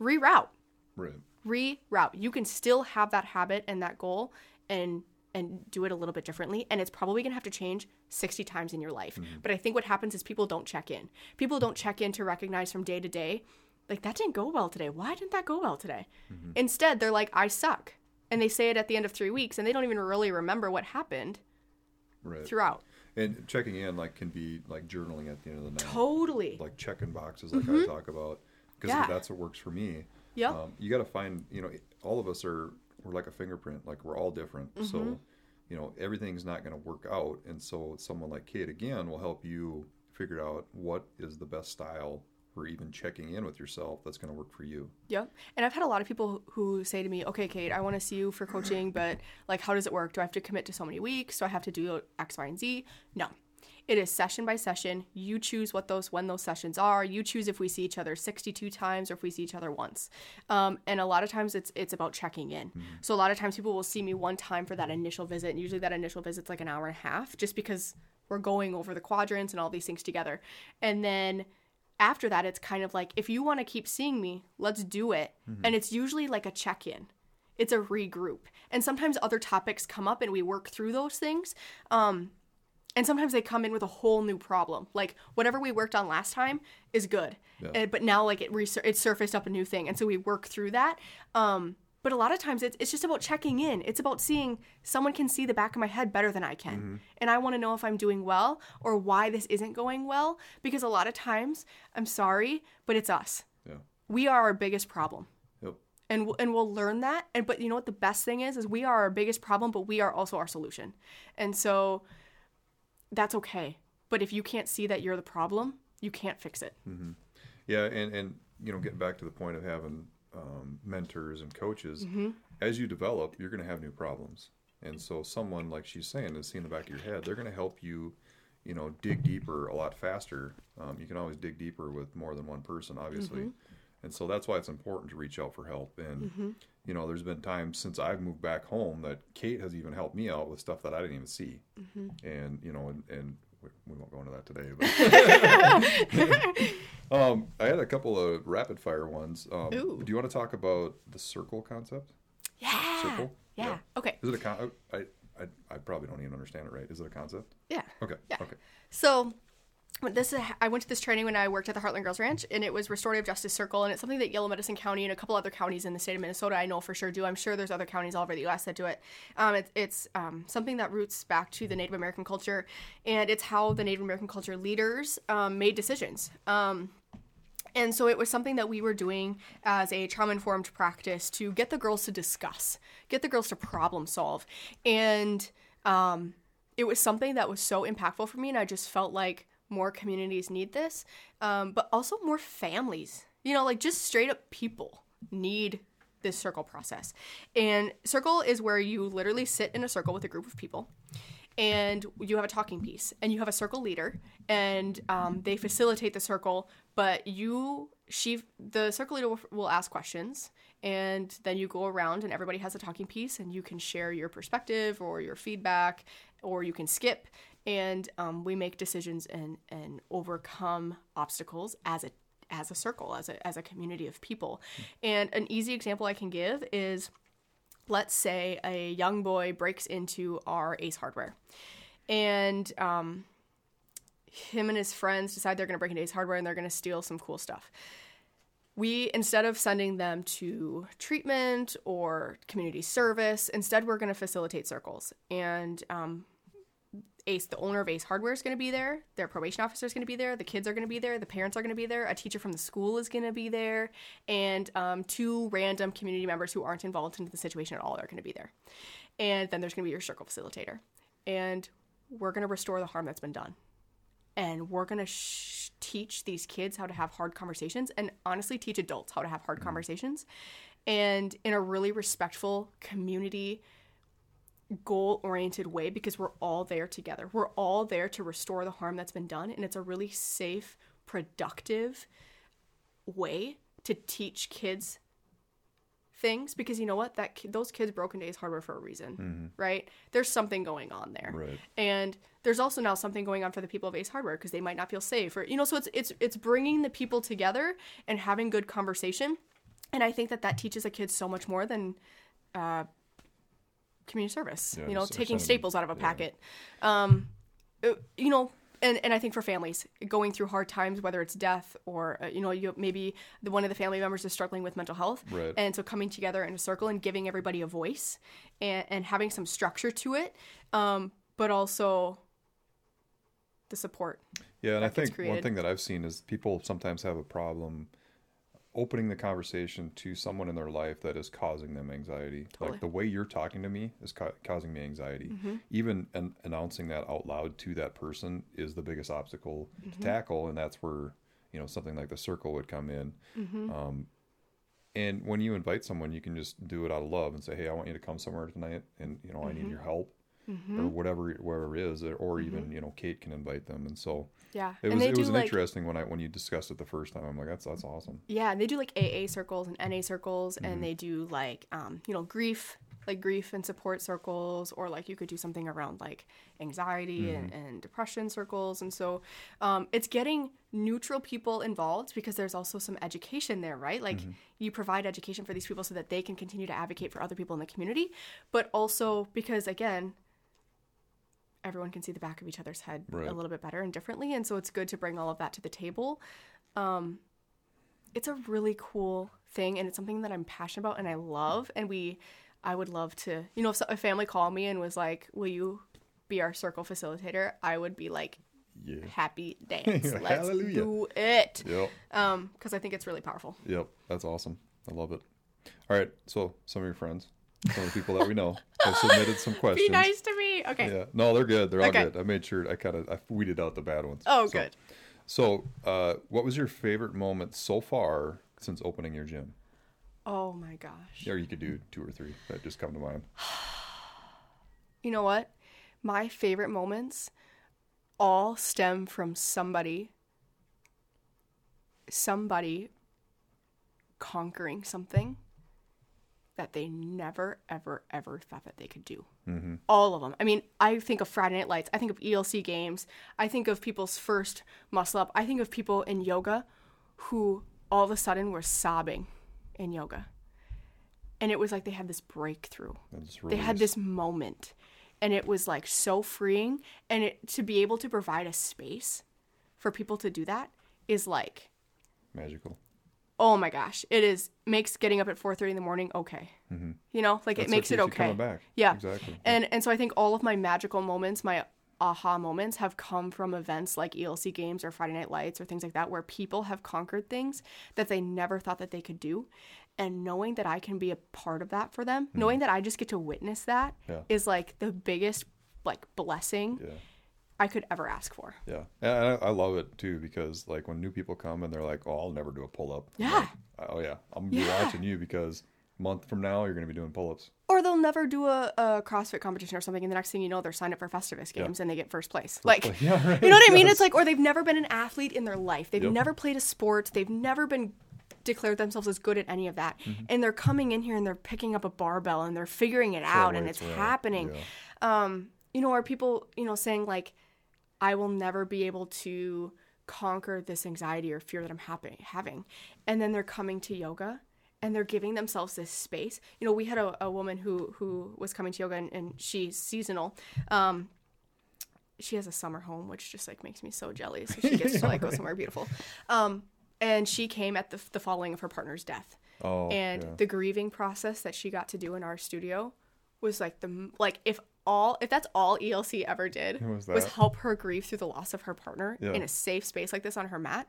reroute Right. reroute. You can still have that habit and that goal and and do it a little bit differently and it's probably going to have to change 60 times in your life. Mm-hmm. But I think what happens is people don't check in. People don't check in to recognize from day to day like that didn't go well today. Why didn't that go well today? Mm-hmm. Instead, they're like I suck. and they say it at the end of three weeks and they don't even really remember what happened Right. throughout. And checking in like can be like journaling at the end of the night. Totally. Like checking boxes, like I mm-hmm. talk about, because Yeah. that's what works for me. yeah Um, you got to find, you know, all of us are we're like a fingerprint. Like we're all different. Mm-hmm. So, you know, everything's not going to work out, and so someone like Cate again will help you figure out what is the best style for even checking in with yourself that's going to work for you. Yep. And I've had a lot of people who say to me, okay, Cate, I want to see you for coaching, but like, how does it work? Do I have to commit to so many weeks? Do I have to do X, Y, and Z? No. It is session by session. You choose what those when those sessions are. You choose if we see each other 62 times or if we see each other once. Um, and a lot of times it's it's about checking in. So a lot of times people will see me one time for that initial visit, and usually that initial visit's like an hour and a half, just because we're going over the quadrants and all these things together. And then after that, it's kind of like if you want to keep seeing me, let's do it. And it's usually like a check in. It's a regroup, and sometimes other topics come up, and we work through those things. Um, and sometimes they come in with a whole new problem. Like whatever we worked on last time is good, Yeah. Uh, but now like it resur- it surfaced up a new thing, and so we work through that. Um, but a lot of times it's, it's just about checking in. It's about seeing someone can see the back of my head better than I can. And I want to know if I'm doing well or why this isn't going well. Because a lot of times, I'm sorry, but it's us. Yeah. We are our biggest problem. Yep. And, w- and we'll learn that. And but you know what the best thing is is we are our biggest problem, but we are also our solution. And so that's okay. But if you can't see that you're the problem, you can't fix it. Yeah, and and you know, getting back to the point of having um, mentors and coaches, as you develop, you're going to have new problems, and so someone like she's saying is seeing the back of your head. They're going to help you, you know, dig deeper a lot faster. Um, you can always dig deeper with more than one person, obviously, and so that's why it's important to reach out for help. And you know, there's been times since I've moved back home that Cate has even helped me out with stuff that I didn't even see, and you know, and, and we, we won't go into that today, but. <laughs> Um, I had a couple of rapid fire ones. Um, do you want to talk about the circle concept? Yeah. Circle? Yeah. Yeah. Okay. Is it a con? I, I I probably don't even understand it right. Is it a concept? Yeah. Okay. Yeah. Okay. So this is, I went to this training when I worked at the Heartland Girls Ranch, and it was Restorative Justice Circle, and it's something that Yellow Medicine County and a couple other counties in the state of Minnesota I know for sure do. I'm sure there's other counties all over the U.S. that do it. Um, it it's um, something that roots back to the Native American culture, and it's how the Native American culture leaders um, made decisions. Um, and so it was something that we were doing as a trauma informed practice to get the girls to discuss, get the girls to problem solve. And um, it was something that was so impactful for me. And I just felt like more communities need this, um, but also more families, you know, like just straight up people need this circle process. And circle is where you literally sit in a circle with a group of people and you have a talking piece and you have a circle leader and um, they facilitate the circle but you she the circle leader will, will ask questions and then you go around and everybody has a talking piece and you can share your perspective or your feedback or you can skip and um, we make decisions and and overcome obstacles as a as a circle as a as a community of people and an easy example i can give is let's say a young boy breaks into our Ace Hardware, and um, him and his friends decide they're going to break into Ace Hardware and they're going to steal some cool stuff. We instead of sending them to treatment or community service, instead we're going to facilitate circles and. Um, Ace, the owner of Ace Hardware, is going to be there. Their probation officer is going to be there. The kids are going to be there. The parents are going to be there. A teacher from the school is going to be there, and um, two random community members who aren't involved in the situation at all are going to be there. And then there's going to be your circle facilitator, and we're going to restore the harm that's been done, and we're going to sh- teach these kids how to have hard conversations, and honestly, teach adults how to have hard conversations, and in a really respectful community goal oriented way because we're all there together. We're all there to restore the harm that's been done. And it's a really safe, productive way to teach kids things because you know what that ki- those kids broke into Ace Hardware for a reason, right? There's something going on there, Right. and there's also now something going on for the people of Ace Hardware because they might not feel safe, or you know, so it's it's it's bringing the people together and having good conversation, and I think that that teaches a kid so much more than uh, community service. Yeah, you know, taking staples out of a yeah. packet. Um, uh, you know, and and I think for families going through hard times, whether it's death or uh, you know you maybe the one of the family members is struggling with mental health, Right. and so coming together in a circle and giving everybody a voice and and having some structure to it, um, but also the support. Yeah, and I think one thing that I've seen is people sometimes have a problem opening the conversation to someone in their life that is causing them anxiety. Totally. Mm-hmm. Like the way you're talking to me is ca- causing me anxiety. Even an- announcing that out loud to that person is the biggest obstacle Mm-hmm. to tackle, and that's where you know something like the circle would come in. Mm-hmm. Um, and when you invite someone, you can just do it out of love and say, "Hey, I want you to come somewhere tonight, and you know, I Mm-hmm. need your help." Or whatever, wherever it is, or, or even you know, Cate can invite them, and so Yeah, it was it was like interesting when I when you discussed it the first time. I'm like, that's that's awesome. yeah, and they do like AA circles and NA circles, Mm-hmm. and they do like um, you know grief, like grief and support circles, or like you could do something around like anxiety and, Mm-hmm. and depression circles, and so um, it's getting neutral people involved because there's also some education there, right? Like Mm-hmm. you provide education for these people so that they can continue to advocate for other people in the community, but also because again. Everyone can see the back of each other's head Right. a little bit better and differently, and so it's good to bring all of that to the table it's a really cool thing and it's something that I'm passionate about and I love and we I would love to you know if a family called me and was like will you be our circle facilitator I would be like Yeah. happy <laughs> dance let's Hallelujah. do it Yep. um because I think it's really powerful Yep. That's awesome. I love it. All right. So some of your friends, some of the people that we know, have submitted some questions. <laughs> be nice to okay Yeah. No, they're good. They're all Okay. good. I made sure I kind of I weeded out the bad ones. oh So- good So, uh, what was your favorite moment so far since opening your gym? oh my gosh Or you could do two or three that just come to mind. <sighs> you know what my favorite moments all stem from somebody somebody conquering something that they never ever ever thought that they could do Mm-hmm. all of them i mean i think of friday night lights. I think of elc games. I think of people's first muscle up i think of people in yoga who all of a sudden were sobbing in yoga. And it was like they had this breakthrough. They had this moment. And it was like so freeing. And it to be able to provide a space for people to do that is like magical. Oh my gosh it is makes getting up at 4.30 in the morning okay. Mm-hmm. You know like That's it makes it okay. yeah. Exactly. and and so i think all of my magical moments my aha moments have come from events like elc games or friday night lights or things like that where people have conquered things that they never thought that they could do. And knowing that i can be a part of that for them knowing mm-hmm. that i just get to witness that is Yeah. like the biggest like blessing Yeah. I could ever ask for Yeah, and I, I love it too because like when new people come and they're like, "Oh, I'll never do a pull up." Yeah. oh yeah, I'm Yeah. watching you because a month from now you're gonna be doing pull ups. or they'll never do a, a CrossFit competition or something, and the next thing you know, they're signed up for Festivus games and they get first place. like, place. <laughs> Yeah, right. you know what I mean? Yes. It's like, or they've never been an athlete in their life. They've Yep. never played a sport. They've never been declared themselves as good at any of that. Mm-hmm. And they're coming in here and they're picking up a barbell and they're figuring it out and it's right. happening. Yeah. Um, you know, are people, you know, saying like, I will never be able to conquer this anxiety or fear that I'm happy, having. And then they're coming to yoga and they're giving themselves this space. You know, we had a, a woman who who was coming to yoga and, and she's seasonal. Um, she has a summer home, which just like makes me so jealous. So she gets <laughs> to like go somewhere beautiful. Um, and she came at the, the following of her partner's death Oh, and yeah. the grieving process that she got to do in our studio was like the like if all if that's all ELC ever did was was help her grieve through the loss of her partner Yeah. in a safe space like this on her mat.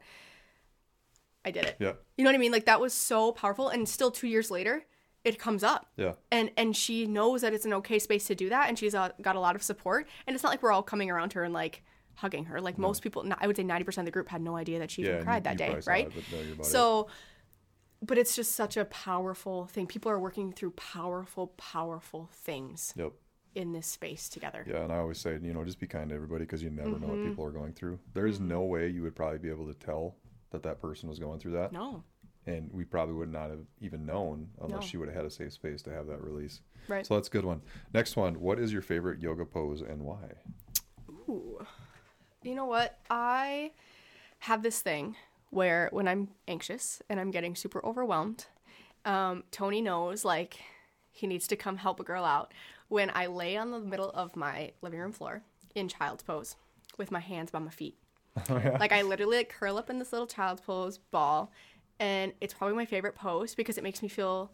I did it. yeah, You know what I mean? Like that was so powerful and still 2 years later it comes up. yeah, And and she knows that it's an okay space to do that and she's uh, got a lot of support and it's not like we're all coming around her and like hugging her. Like most people I would say 90% of the group had no idea that she yeah. even cried that day, right? it, but no, you're about it. So, but it's just such a powerful thing. People are working through powerful, powerful things Yep. In this space together. Yeah, and I always say, you know, just be kind to everybody because you never know Mm-hmm. what people are going through. There is no way you would probably be able to tell that that person was going through that, No, and we probably would not have even known unless No. she would have had a safe space to have that release. right? So that's a good one. Next one. What is your favorite yoga pose and why? Ooh. You know what? I have this thing where when I'm anxious and I'm getting super overwhelmed, um, Tony knows like he needs to come help a girl out when I lay on the middle of my living room floor in child's pose. with my hands by my feet. Oh, <laughs> yeah. Like I literally like curl up in this little child's pose ball, and it's probably my favorite pose because it makes me feel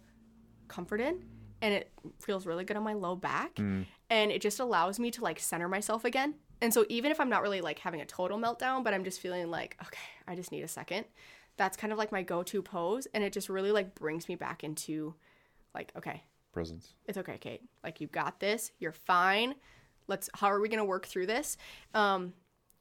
comforted and it feels really good on my low back Mm. and it just allows me to like center myself again. And so even if I'm not really like having a total meltdown, but I'm just feeling like okay, I just need a second. That's kind of like my go-to pose and it just really like brings me back into like okay, Presence. it's okay, Cate. Like you got this. You're fine. Let's how are we going to work through this? Um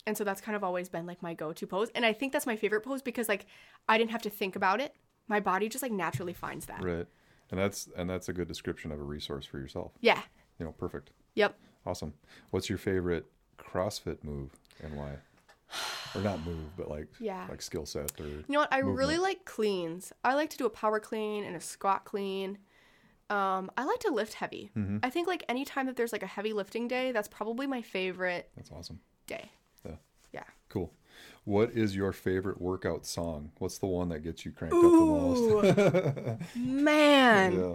and so that's kind of always been like my go-to pose. And I think that's my favorite pose because like I didn't have to think about it. My body just like naturally finds that. Right. And that's and that's a good description of a resource for yourself. Yeah. You know, perfect. Yep. Awesome. What's your favorite CrossFit move and why? Or not move, but like Yeah. like skill set or You know what? I really like cleans. I like to do a power clean and a squat clean. Um, I like to lift heavy. Mm-hmm. I think like anytime that there's like a heavy lifting day, that's probably my favorite that's awesome. day. Yeah. Yeah. Cool. What is your favorite workout song? What's the one that gets you cranked up the most? <laughs> Man. yeah.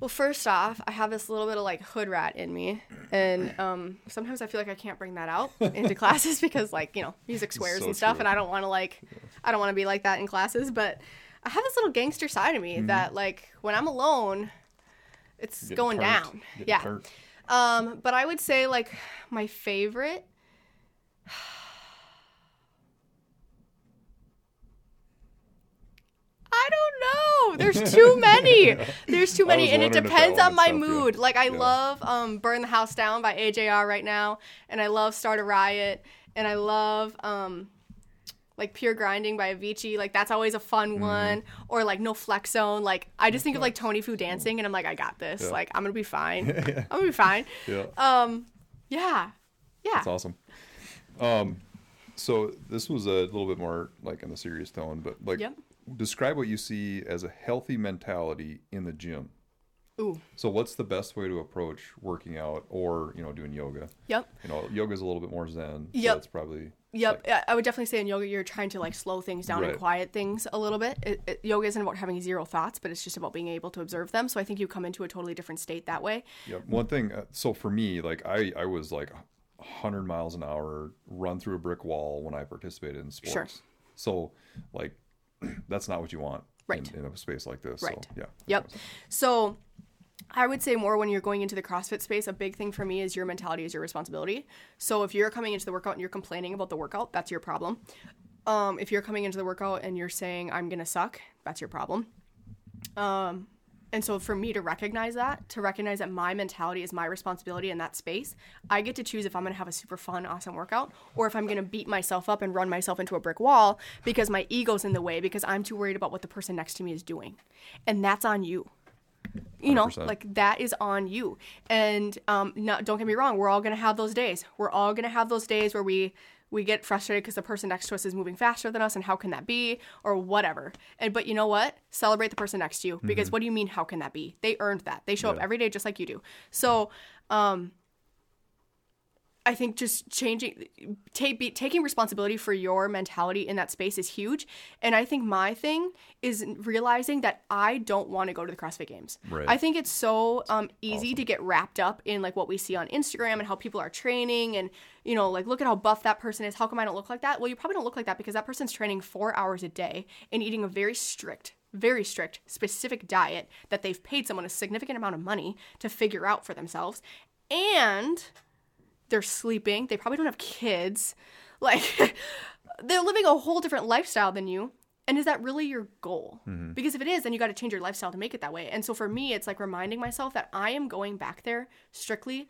Well, first off, I have this little bit of like hood rat in me, and um, sometimes I feel like I can't bring that out into <laughs> classes because like you know music swears So and stuff, true. and I don't want to like I don't want to be like that in classes. But I have this little gangster side of me Mm-hmm. that like when I'm alone, it's Getting going down. Getting yeah. Um, but I would say like my favorite. <sighs> I don't know. There's too <laughs> many. There's too many, and it wondering if that depends on my mood. Like I Yeah. love um, "Burn the House Down" by AJR right now, and I love "Start a Riot," and I love um, like "Pure Grinding" by Avicii. Like that's always a fun Mm-hmm. one. Or like "No Flex Zone." Like I just think of like Tony Fu dancing, and I'm like, I got this. Yeah. Like I'm gonna be fine. <laughs> I'm gonna be fine. Yeah. Um, yeah, yeah. That's awesome. Um, so this was a little bit more like in a serious tone, but like Yep. describe what you see as a healthy mentality in the gym. Ooh. So what's the best way to approach working out or, you know, doing yoga? Yep. You know, yoga's a little bit more zen. So Yep. it's probably Yep. I- I would definitely say in yoga, you're trying to like slow things down Right. and quiet things a little bit. It, it, yoga isn't about having zero thoughts, but it's just about being able to observe them. So I think you come into a totally different state that way. Yeah. One thing, uh, so for me, like I, I was like 100 miles an hour run through a brick wall when I participated in sports. Sure. So, like, <clears throat> that's not what you want Right. in, in a space like this. Right. So, yeah. Yep. So I would say more when you're going into the CrossFit space, a big thing for me is your mentality is your responsibility. So if you're coming into the workout and you're complaining about the workout, that's your problem. Um, if you're coming into the workout and you're saying, I'm going to suck, that's your problem. Um, and so for me to recognize that, to recognize that my mentality is my responsibility in that space, I get to choose if I'm going to have a super fun, awesome workout or if I'm going to beat myself up and run myself into a brick wall because my ego's in the way because I'm too worried about what the person next to me is doing. And that's on you. You know, 100%. like that is on you. And um, no, don't get me wrong, we're all going to have those days. We're all going to have those days where we we get frustrated because the person next to us is moving faster than us and how can that be or whatever and but you know what celebrate the person next to you because what do you mean how can that be they earned that they show up Mm-hmm. Every day just like you do so um I think just changing, ta- be, taking responsibility for your mentality in that space is huge. And I think my thing is realizing that I don't want to go to the CrossFit Games. Right. I think it's so um, easy to get wrapped up in like what we see on Instagram and how people are training and you know like look at how buff that person is. How come I don't look like that? Well, you probably don't look like that because that person's training four hours a day and eating a very strict very strict, specific diet that they've paid someone a significant amount of money to figure out for themselves. And they're sleeping. They probably don't have kids. <laughs> Like, they're living a whole different lifestyle than you. And is that really your goal? Mm-hmm. Because if it is, then you got to change your lifestyle to make it that way. And so for me, it's like reminding myself that I am going back there strictly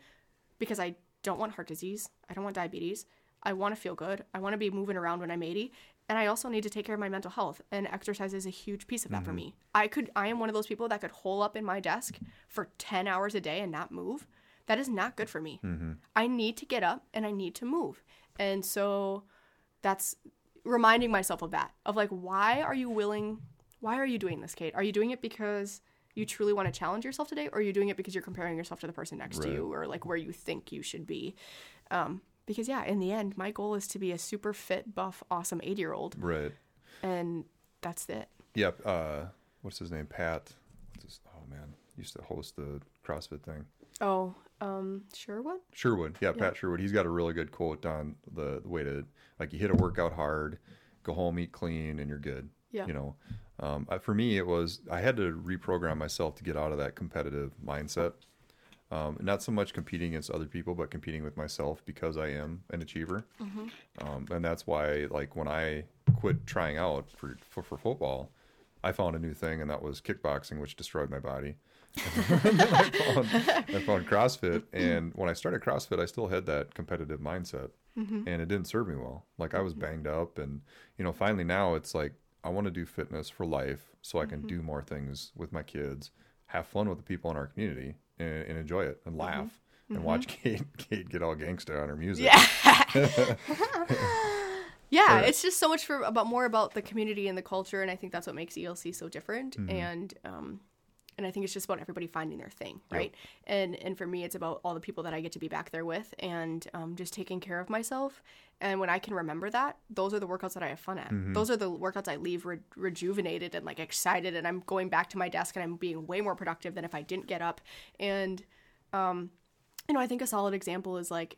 because I don't want heart disease. I don't want diabetes. I want to feel good. I want to be moving around when I'm 80. And I also need to take care of my mental health. And exercise is a huge piece of that for mm-hmm. me. I could I am one of those people that could hole up in my desk for 10 hours a day and not move. That is not good for me. I need to get up and I need to move. And so that's reminding myself of that. Of like why are you willing why are you doing this, Cate? Are you doing it because you truly want to challenge yourself today or are you doing it because you're comparing yourself to the person next to you or like where you think you should be? Um because yeah, in the end, my goal is to be a super fit, buff, awesome 80-year-old Right. and that's it. Yeah. Uh, what's his name? Pat. What's his, oh man, used to host the CrossFit thing. Oh, Um, Sherwood. Sherwood, yeah, Pat Sherwood. He's got a really good quote on the, the way to like you hit a workout hard, go home, eat clean, and you're good. Yeah. You know, um, I- for me, it was I had to reprogram myself to get out of that competitive mindset. Um, not so much competing against other people, but competing with myself because I am an achiever. Um, and that's why, like, when I quit trying out for, for for football, I found a new thing, and that was kickboxing, which destroyed my body. Then I found, I found CrossFit, and when I started CrossFit, I still had that competitive mindset, mm-hmm. and it didn't serve me well. Like I was mm-hmm. banged up, and you know, finally now it's like I want to do fitness for life, so I can mm-hmm. do more things with my kids, have fun with the people in our community, and, and enjoy it, and laugh, and watch Cate Cate get all gangsta on her music. Yeah. <laughs> <laughs> yeah, it's just so much for about more about the community and the culture, and I think that's what makes ELC so different. And um, and I think it's just about everybody finding their thing, right? And and for me, it's about all the people that I get to be back there with, and um, just taking care of myself. And when I can remember that, those are the workouts that I have fun at. Those are the workouts I leave re- rejuvenated and like excited, and I'm going back to my desk and I'm being way more productive than if I didn't get up. And um, you know, I think a solid example is like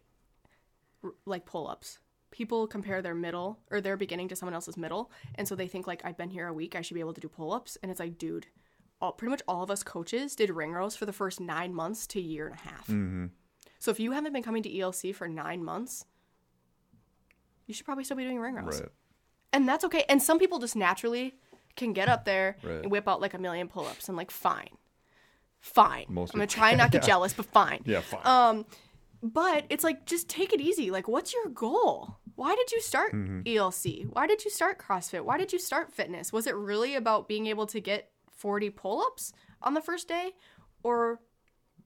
r- like pull-ups. People compare their middle or their beginning to someone else's middle, and so they think like I've been here a week, I should be able to do pull-ups, and it's like, dude, all pretty much all of us coaches did ring rows for the first nine months to a year and a half. Mm-hmm. So if you haven't been coming to ELC for nine months, you should probably still be doing ring rows, Right. and that's okay. And some people just naturally can get up there Right. and whip out like a million pull-ups, and like fine, fine. Most I'm gonna try and not get Yeah. <laughs> jealous, but fine. Yeah. Fine. Um, but it's like just take it easy. Like, what's your goal? Why did you start Mm-hmm. ELC? Why did you start CrossFit? Why did you start fitness? Was it really about being able to get 40 pull-ups on the first day, or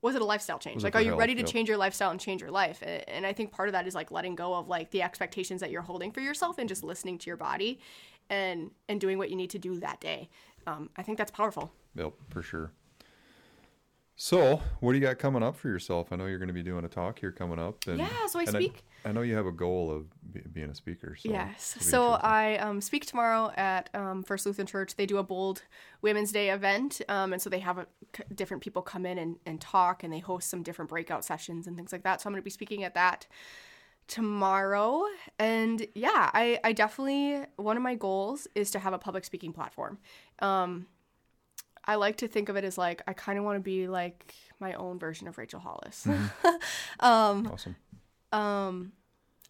was it a lifestyle change? Like, are you ready to Yep. change your lifestyle and change your life? And I think part of that is like letting go of like the expectations that you're holding for yourself and just listening to your body, and and doing what you need to do that day. Um, I think that's powerful. Yep, for sure. So, what do you got coming up for yourself? I know you're going to be doing a talk here coming up. And, Yeah, so I speak- I, know you have a goal of be, being a speaker. So Yes. So. I um, speak tomorrow at um, First Lutheran Church. They do a bold Women's Day event, um, and so they have a, c- different people come in and, and talk, and they host some different breakout sessions and things like that. So I'm going to be speaking at that tomorrow, and yeah, I, I definitely one of my goals is to have a public speaking platform. Um, I like to think of it as like I kind of want to be like my own version of Rachel Hollis. <laughs> awesome. Um,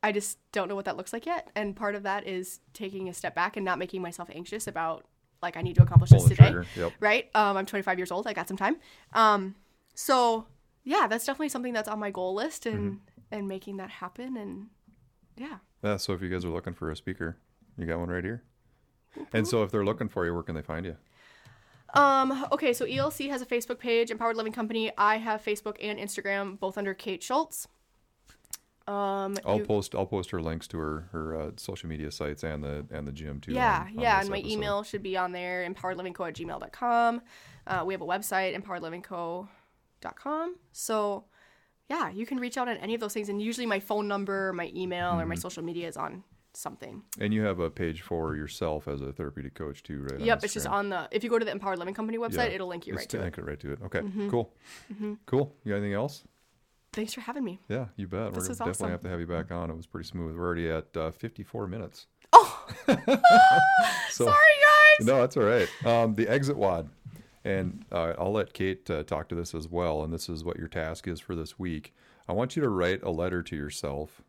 I just don't know what that looks like yet, and part of that is taking a step back and not making myself anxious about like I need to accomplish Pull this today. Yep. right? Um, I'm 25 years old. I got some time. Um, so yeah, that's definitely something that's on my goal list, and Mm-hmm. and making that happen, and yeah. Yeah. So if you guys are looking for a speaker, you got one right here. And so if they're looking for you, where can they find you? Um, okay, so ELC has a Facebook page, Empowered Living Company. I have Facebook and Instagram, both under Cate Schultz. Um, I'll you- post I'll post her links to her her uh, social media sites and the and the gym too. Yeah, on- on yeah, and my episode. email should be on there, empoweredlivingco at gmail.com. Uh, we have a website, empoweredlivingco.com. So, yeah, you can reach out on any of those things. And usually my phone number, my email, or Mm-hmm. my social media is on something. And you have a page for yourself as a therapeutic coach too, right? yep, it's just on the, if you go to the Empowered Living Company website, Yeah, it'll link you It's right to it. Mm-hmm. link it right to it. Okay, cool, cool. You got anything else? Thanks for having me. Yeah, you bet. This We're definitely awesome. have to have you back on. It was pretty smooth. We're already at uh, 54 minutes. Oh, <laughs> <laughs> So, sorry, guys. No, that's all right. Um, the exit WOD, and uh, I'll let Cate uh, talk to this as well. And this is what your task is for this week. I want you to write a letter to yourself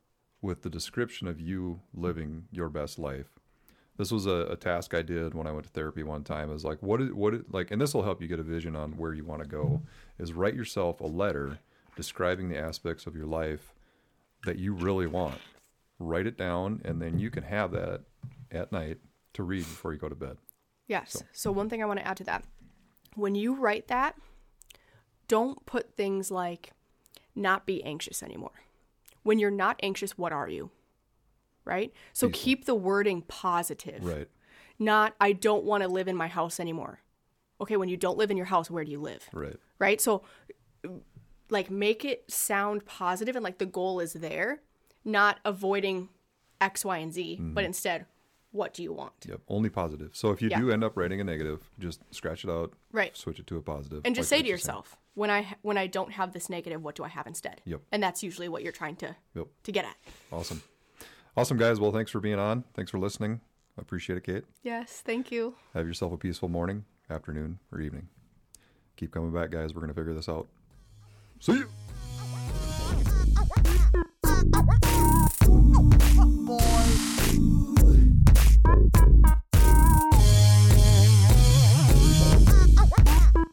with the description of you living your best life. This was a, a task I did when I went to therapy one time. Is like what it, what like, and this will help you get a vision on where you want to go. Is write yourself a letter describing the aspects of your life that you really want. Write it down, and then you can have that at night to read before you go to bed. Yes. So. one thing I want to add to that. When you write that, don't put things like not be anxious anymore. When you're not anxious, what are you? Right? So Decent. keep the wording positive. Right. Not I don't want to live in my house anymore. Okay, when you don't live in your house, where do you live? Right. Right? So like make it sound positive and like the goal is there, not avoiding X, Y, and Z, but mm-hmm. instead, what do you want? Yep. Only positive. So if you Yeah. do end up writing a negative, just scratch it out. Right. Switch it to a positive. And just like say to Rich is saying. yourself, when I when I don't have this negative, what do I have instead? Yep. And that's usually what you're trying to Yep. to get at. Awesome. Awesome, guys. Well, thanks for being on. Thanks for listening. I appreciate it, Cate. Yes, thank you. Have yourself a peaceful morning, afternoon, or evening. Keep coming back, guys. We're going to figure this out. See you. boy. あっあらら。